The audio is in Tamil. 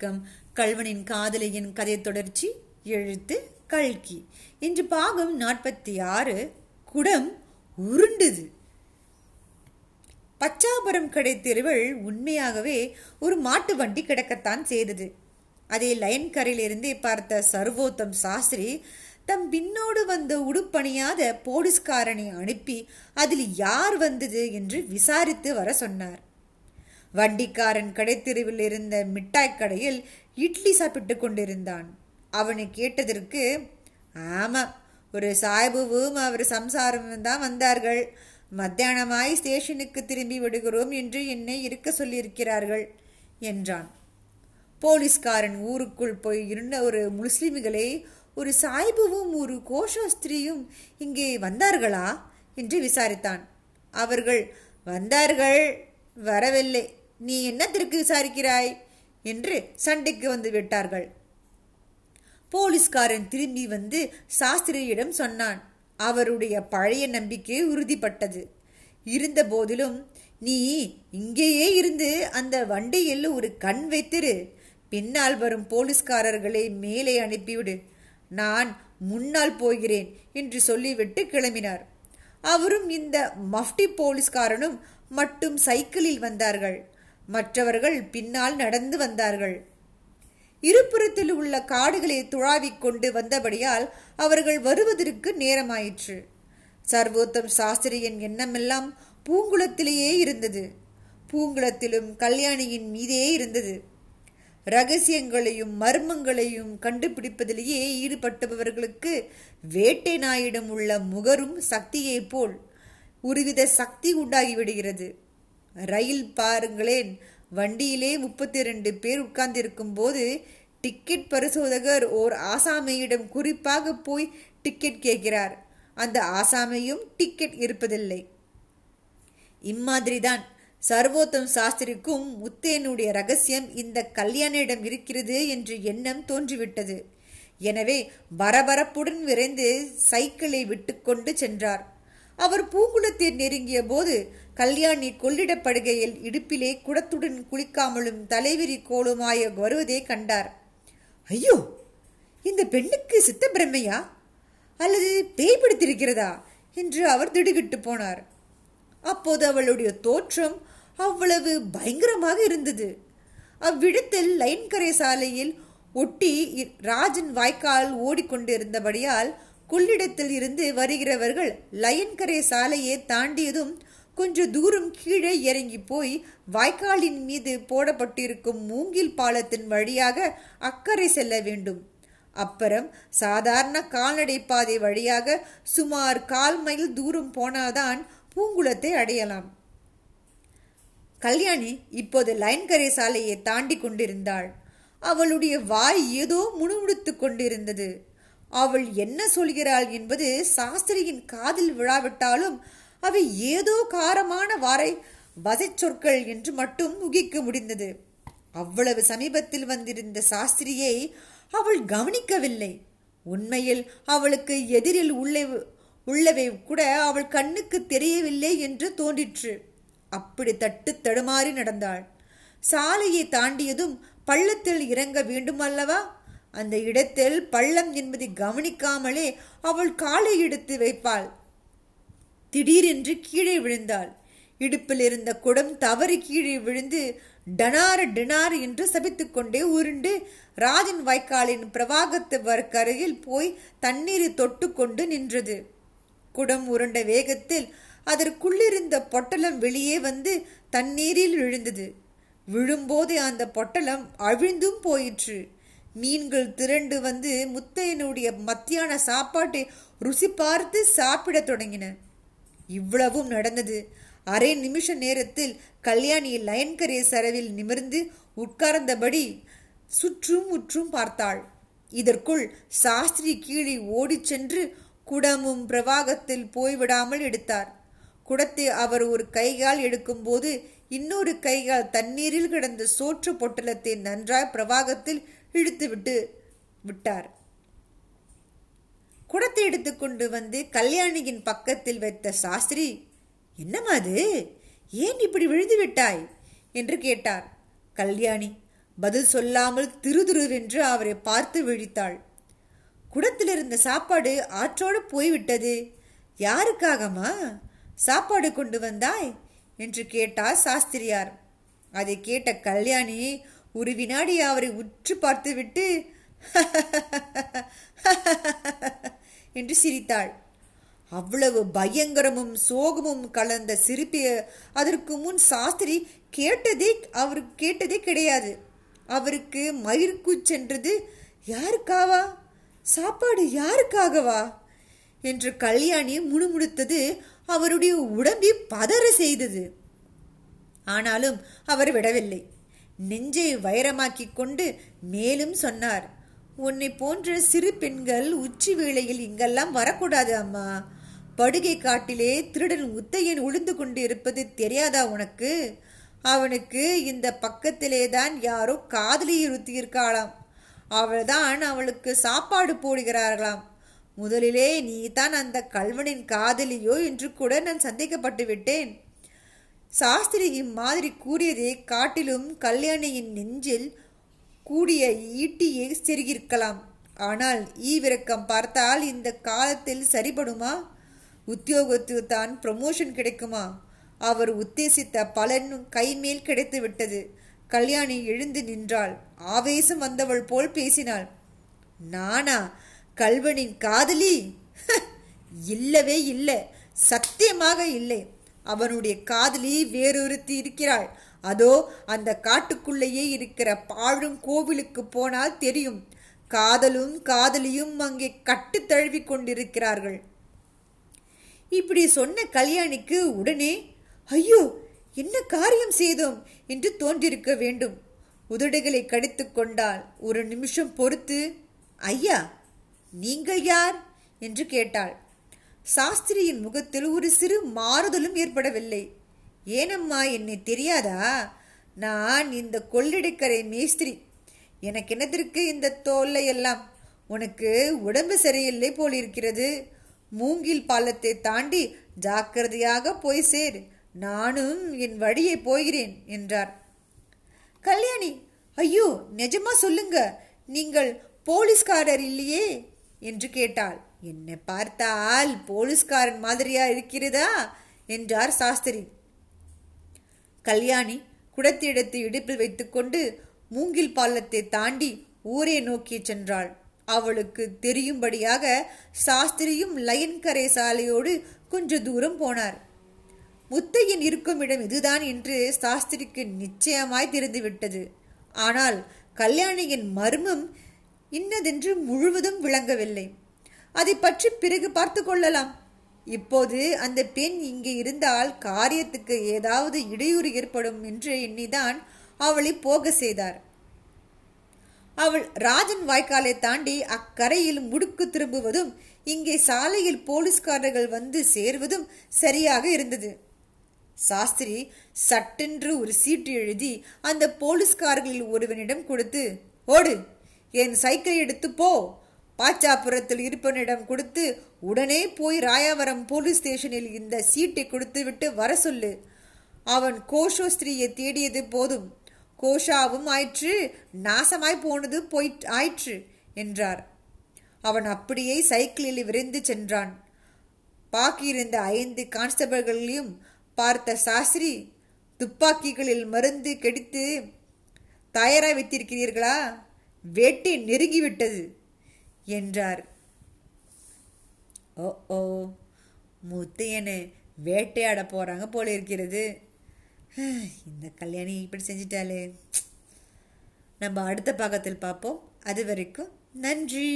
வணக்கம். கல்வனின் காதலியின் கதை தொடர்ச்சி எழுத்து கல்கி. இன்று பாகம் நாற்பத்தி ஆறு குடம் உருண்டுது. பச்சாபுரம் கடை தெருவில் உண்மையாகவே ஒரு மாட்டு வண்டி கிடக்கத்தான் செய்தது. அதை லைன் கரையிலிருந்தே பார்த்த சர்வோத்தம் சாஸ்திரி தம் பின்னோடு வந்த உடுப்பணியாத போலீஸ்காரனை அனுப்பி அதில் யார் வந்தது என்று விசாரித்து வர சொன்னார். வண்டிக்காரன் கடைத்தெருவில் இருந்த மிட்டாய் கடையில் இட்லி சாப்பிட்டு கொண்டிருந்தான். அவனை கேட்டதற்கு ஆமாம் ஒரு சாய்புவும் அவர் சம்சாரம் தான் வந்தார்கள். மத்தியானமாய் ஸ்டேஷனுக்கு திரும்பி விடுகிறோம் என்று என்னை இருக்க சொல்லியிருக்கிறார்கள் என்றான். போலீஸ்காரன் ஊருக்குள் போய் இருந்த ஒரு முஸ்லிம்களை ஒரு சாய்புவும் ஒரு கோஷாஸ்திரியும் இங்கே வந்தார்களா? என்று விசாரித்தான். அவர்கள் வந்தார்கள் வரவில்லை. நீ என்னத்திற்கு விசாரிக்கிறாய் என்று சண்டைக்கு வந்து விட்டார்கள். போலீஸ்காரன் திரும்பி வந்து சாஸ்திரியிடம் சொன்னான் அவருடைய பழைய நம்பிக்கை உறுதிப்பட்டது. இருந்த போதிலும் நீ இங்கேயே இருந்து அந்த வண்டியில் ஒரு கண் வைத்திரு. பின்னால் வரும் போலீஸ்காரர்களை மேலே அனுப்பிவிடு. நான் முன்னால் போகிறேன் என்று சொல்லிவிட்டு கிளம்பினார். அவரும் இந்த மஃப்டி போலீஸ்காரனும் மட்டும் சைக்கிளில் வந்தார்கள். மற்றவர்கள் பின்னால் நடந்து வந்தார்கள். இருபுறத்தில் உள்ள காடுகளை துழாவிக் கொண்டு வந்தபடியால் அவர்கள் வருவதற்கு நேரமாயிற்று. சர்வோத்தம் சாஸ்திரியின் எண்ணமெல்லாம் பூங்குளத்திலேயே இருந்தது. பூங்குளத்திலும் கல்யாணியின் மீதே இருந்தது. ரகசியங்களையும் மர்மங்களையும் கண்டுபிடிப்பதிலேயே ஈடுபட்டவர்களுக்கு வேட்டை நாயிடம் உள்ள முகரும் சக்தியைப் போல் ஒருவித சக்தி உண்டாகிவிடுகிறது. ரயில் பாருங்களேன். வண்டியிலே முப்பத்தி ரெண்டு பேர் உட்கார்ந்திருக்கும் போது டிக்கெட் பரிசோதகர் ஓர் ஆசாமியிடம் குறிப்பாக போய் டிக்கெட் கேட்கிறார். அந்த ஆசாமியும் டிக்கெட் இருப்பதில்லை. இம்மாதிரிதான். சர்வோத்தம் சாஸ்திரிக்கும் முத்தேனுடைய ரகசியம் இந்த கல்யாணியிடம் இருக்கிறது என்று எண்ணம் தோன்றிவிட்டது. எனவே பரபரப்புடன் விரைந்து சைக்கிளை விட்டுக்கொண்டு சென்றார். அவர் பூங்குளத்தை நெருங்கிய போது கல்யாணி கொள்ளிடப்படுகையில் இடுப்பிலே குடத்துடன் குளிக்காமலும் தலைவிரி கோலுமாய வருவதை கண்டார். ஐயோ! இந்த பெண்ணுக்கு சித்த பிரம்மையா அல்லது பேய் பிடித்திருக்கிறதா என்று அவர் திடுகிட்டு போனார். அப்போது அவளுடைய தோற்றம் அவ்வளவு பயங்கரமாக இருந்தது. அவ்விடத்தில் லைன்கரை சாலையில் ஒட்டி ராஜன் வாய்க்கால் ஓடிக்கொண்டிருந்தபடியால் கொள்ளிடத்தில் இருந்து வருகிறவர்கள் லயன்கரை சாலையை தாண்டியதும் கொஞ்ச தூரம் கீழே இறங்கி போய் வாய்க்காலின் மீது போடப்பட்டிருக்கும் மூங்கில் பாலத்தின் வழியாக அக்கறை செல்ல வேண்டும். அப்புறம் சாதாரண கால்நடை பாதை வழியாக சுமார் கால் மைல் தூரம் போனாதான் பூங்குளத்தை அடையலாம். கல்யாணி இப்போது லைன்கரை சாலையை தாண்டி கொண்டிருந்தாள். அவளுடைய வாய் ஏதோ முணுமுணுத்து கொண்டிருந்தது. அவள் என்ன சொல்கிறாள் என்பது சாஸ்திரியின் காதில் விழாவிட்டாலும் அவை ஏதோ காரமான வாரை வசை சொற்கள் என்று மட்டும் உகிக்க முடிந்தது. அவ்வளவு சமீபத்தில் வந்திருந்த சாஸ்திரியை அவள் கவனிக்கவில்லை. உண்மையில் அவளுக்கு எதிரில் உள்ளே உள்ளவை கூட அவள் கண்ணுக்கு தெரியவில்லை என்று தோன்றிற்று. அப்படி தட்டு தடுமாறி நடந்தாள். சாலையை தாண்டியதும் பள்ளத்தில் இறங்க வேண்டும் அல்லவா அந்த இடத்தில் பள்ளம் என்பதை கவனிக்காமலே அவள் காலை எடுத்து வைப்பாள். திடீரென்று கீழே விழுந்தாள். இடுப்பில் இருந்த குடம் தவறி கீழே விழுந்து டனார் டினார் என்று சபித்துக்கொண்டே உருண்டு ராஜன் வாய்க்காலின் பிரவாகத்து வர்க்கரையில் போய் தண்ணீரை தொட்டு கொண்டு நின்றது. குடம் உருண்ட வேகத்தில் அதற்குள்ளிருந்த பொட்டலம் வெளியே வந்து தண்ணீரில் விழுந்தது. விழும்போது அந்த பொட்டலம் அழிந்தும் போயிற்று. மீன்கள் திரண்டு வந்து முத்தையனுடைய மத்தியான சாப்பாட்டை ருசி பார்த்து சாப்பிடத் தொடங்கின. இவ்வளவும் நடந்தது. அரை நிமிஷ நேரத்தில் கல்யாணி லயன்கரே சரவில் நிமிர்ந்து உட்கார்ந்தபடி சுற்றும் முற்றும் பார்த்தாள். இதற்குள் சாஸ்திரி கீழே ஓடிச் சென்று குடமும் பிரவாகத்தில் போய்விடாமல் எடுத்தார். குடத்தை அவர் ஒரு கைகால் எடுக்கும்போது இன்னொரு கைகால் தண்ணீரில் கிடந்த சோற்று பொட்டலத்தை நன்றாய் பிரவாகத்தில் இழுத்துவிட்டு விட்டார். குடத்தை எடுத்துக்கொண்டு வந்து கல்யாணியின் பக்கத்தில் வைத்த சாஸ்திரி என்னம்மா அது? ஏன் இப்படி விழுந்து விட்டாய்? என்று கேட்டார். கல்யாணி பதில் சொல்லாமல் திருதுருவென்று அவரை பார்த்து விழித்தாள். குடத்தில் இருந்த சாப்பாடு ஆற்றோடு போய்விட்டது. யாருக்காகமா சாப்பாடு கொண்டு வந்தாய்? என்று கேட்டார் சாஸ்திரியார். அதை கேட்ட கல்யாணி ஒரு வினாடி அவரை உற்று பார்த்துவிட்டு என்று சிரித்தாள். அவ்வளவு பயங்கரமும் சோகமும் கலந்த சிரிப்பிய அதற்கு முன் சாஸ்திரி கேட்டதே அவர் கேட்டதே கிடையாது. அவருக்கு மயிர்க்கு சென்றது யாருக்காவா? சாப்பாடு யாருக்காகவா? என்று கல்யாணி முணுமுணுத்தது அவருடைய உடம்பை பதற செய்தது. ஆனாலும் அவர் விடவில்லை. நெஞ்சை வைரமாக்கிக் கொண்டு மேலும் சொன்னார். உன்னை போன்ற சிறு பெண்கள் உச்சி வேளையில் இங்கெல்லாம் வரக்கூடாது அம்மா. படுகை காட்டிலே திருடன் உத்தையன் உளுந்து கொண்டு இருப்பது தெரியாதா உனக்கு? அவனுக்கு இந்த பக்கத்திலே தான் யாரோ காதலி இருத்தியிருக்காளாம். அவள்தான் அவளுக்கு சாப்பாடு போடுகிறார்களாம். முதலிலே நீ தான் அந்த கல்வனின் காதலியோ என்று கூட நான் சந்தேகப்பட்டு விட்டேன். சாஸ்திரி இம்மாதிரி கூறியதை காட்டிலும் கல்யாணியின் நெஞ்சில் கூடிய ஈட்டியை செருகியிருக்கலாம். ஆனால் ஈவிரக்கம் பார்த்தால் இந்த காலத்தில் சரிபடுமா? உத்தியோகத்துக்கு தான் ப்ரமோஷன் கிடைக்குமா? அவர் உத்தேசித்த பலன் கைமேல் கிடைத்து விட்டது. கல்யாணி எழுந்து நின்றாள். ஆவேசம் வந்தவள் போல் பேசினாள். நானா? கல்வனின் காதலி? இல்லவே இல்லை. சத்தியமாக இல்லை. அவனுடைய காதலி வேறொருத்தி இருக்கிறாள். அதோ அந்த காட்டுக்குள்ளேயே இருக்கிற பாழும் கோவிலுக்கு போனால் தெரியும். காதலும் காதலியும் அங்கே கட்டு தழுவி கொண்டிருக்கிறார்கள். இப்படி சொன்ன கல்யாணிக்கு உடனே ஐயோ என்ன காரியம் செய்தோம்? என்று தோன்றிருக்க வேண்டும். உதடுகளை கடித்து கொண்டால் ஒரு நிமிஷம் பொறுத்து ஐயா நீங்கள் யார்? என்று கேட்டாள். சாஸ்திரியின் முகத்தில் ஒரு சிறு மாறுதலும் ஏற்படவில்லை. ஏனம்மா என்னை தெரியாதா? நான் இந்த கொள்ளிடக்கரை மேஸ்திரி. எனக்கு என்னத்திற்கு இந்த தோல்லை எல்லாம்? உனக்கு உடம்பு சரியில்லை போல் இருக்கிறது மூங்கில் பாலத்தை தாண்டி ஜாக்கிரதையாக போய் சேர். நானும் என் வழியை போகிறேன் என்றார். கல்யாணி ஐயோ நிஜமா சொல்லுங்க. நீங்கள் போலீஸ்காரர் இல்லையே? என்று கேட்டாள். என்னை பார்த்தால் போலீஸ்காரன் மாதிரியா இருக்கிறதா? என்றார் சாஸ்திரி. கல்யாணி குடத்தை எடுத்து இடுப்பில் வைத்துக்கொண்டு மூங்கில் பாலத்தை தாண்டி ஊரை நோக்கி சென்றாள். அவளுக்கு தெரியும்படியாக சாஸ்திரியும் லயன்கரை சாலையோடு கொஞ்ச தூரம் போனார். முத்தையன் இருக்கும் இடம் இதுதான் என்று சாஸ்திரிக்கு நிச்சயமாய் தெரிந்துவிட்டது. ஆனால் கல்யாணியின் மர்மம் இன்னதென்று முழுவதும் விளங்கவில்லை. அதை பற்றி பிறகு பார்த்து கொள்ளலாம் இப்போது அந்த பெண் இங்கே இருந்தால் காரியத்துக்கு ஏதாவது இடையூறு ஏற்படும் என்று எண்ணிதான் அவளை போக செய்தார். அவள் ராஜன் வாய்க்காலை தாண்டி அக்கரையில் முடுக்கு திரும்புவதும் இங்கே சாலையில் போலீஸ்காரர்கள் வந்து சேர்வதும் சரியாக இருந்தது. சாஸ்திரி சட்டென்று ஒரு சீட்டு எழுதி அந்த போலீஸ்காரர்களில் ஒருவனிடம் கொடுத்து ஓடு என் சைக்கிள் எடுத்து போ பாச்சாபுரத்தில் இருப்பனிடம் கொடுத்து உடனே போய் ராயாவரம் போலீஸ் ஸ்டேஷனில் இந்த சீட்டை கொடுத்து விட்டு வர சொல்லு. அவன் கோஷோ ஸ்திரீயை தேடியது போதும். கோஷாவும் ஆயிற்று நாசமாய் போனது போய் ஆயிற்று என்றார். அவன் அப்படியே சைக்கிளில் விரைந்து சென்றான். பாக்கியிருந்த ஐந்து கான்ஸ்டபிள்களையும் பார்த்த சாஸ்திரி துப்பாக்கிகளில் மருந்து கெடித்து தயாராக வைத்திருக்கிறீர்களா? வேட்டை நெருங்கிவிட்டது. என்றார். ஓ ஓ முத்தையனை வேட்டையாட போகிறாங்க போல இருக்கிறது இந்த கல்யாணி இப்படி செஞ்சிட்டாலே நம்ம அடுத்த பாகத்தில் பார்ப்போம். அது வரைக்கும் நன்றி.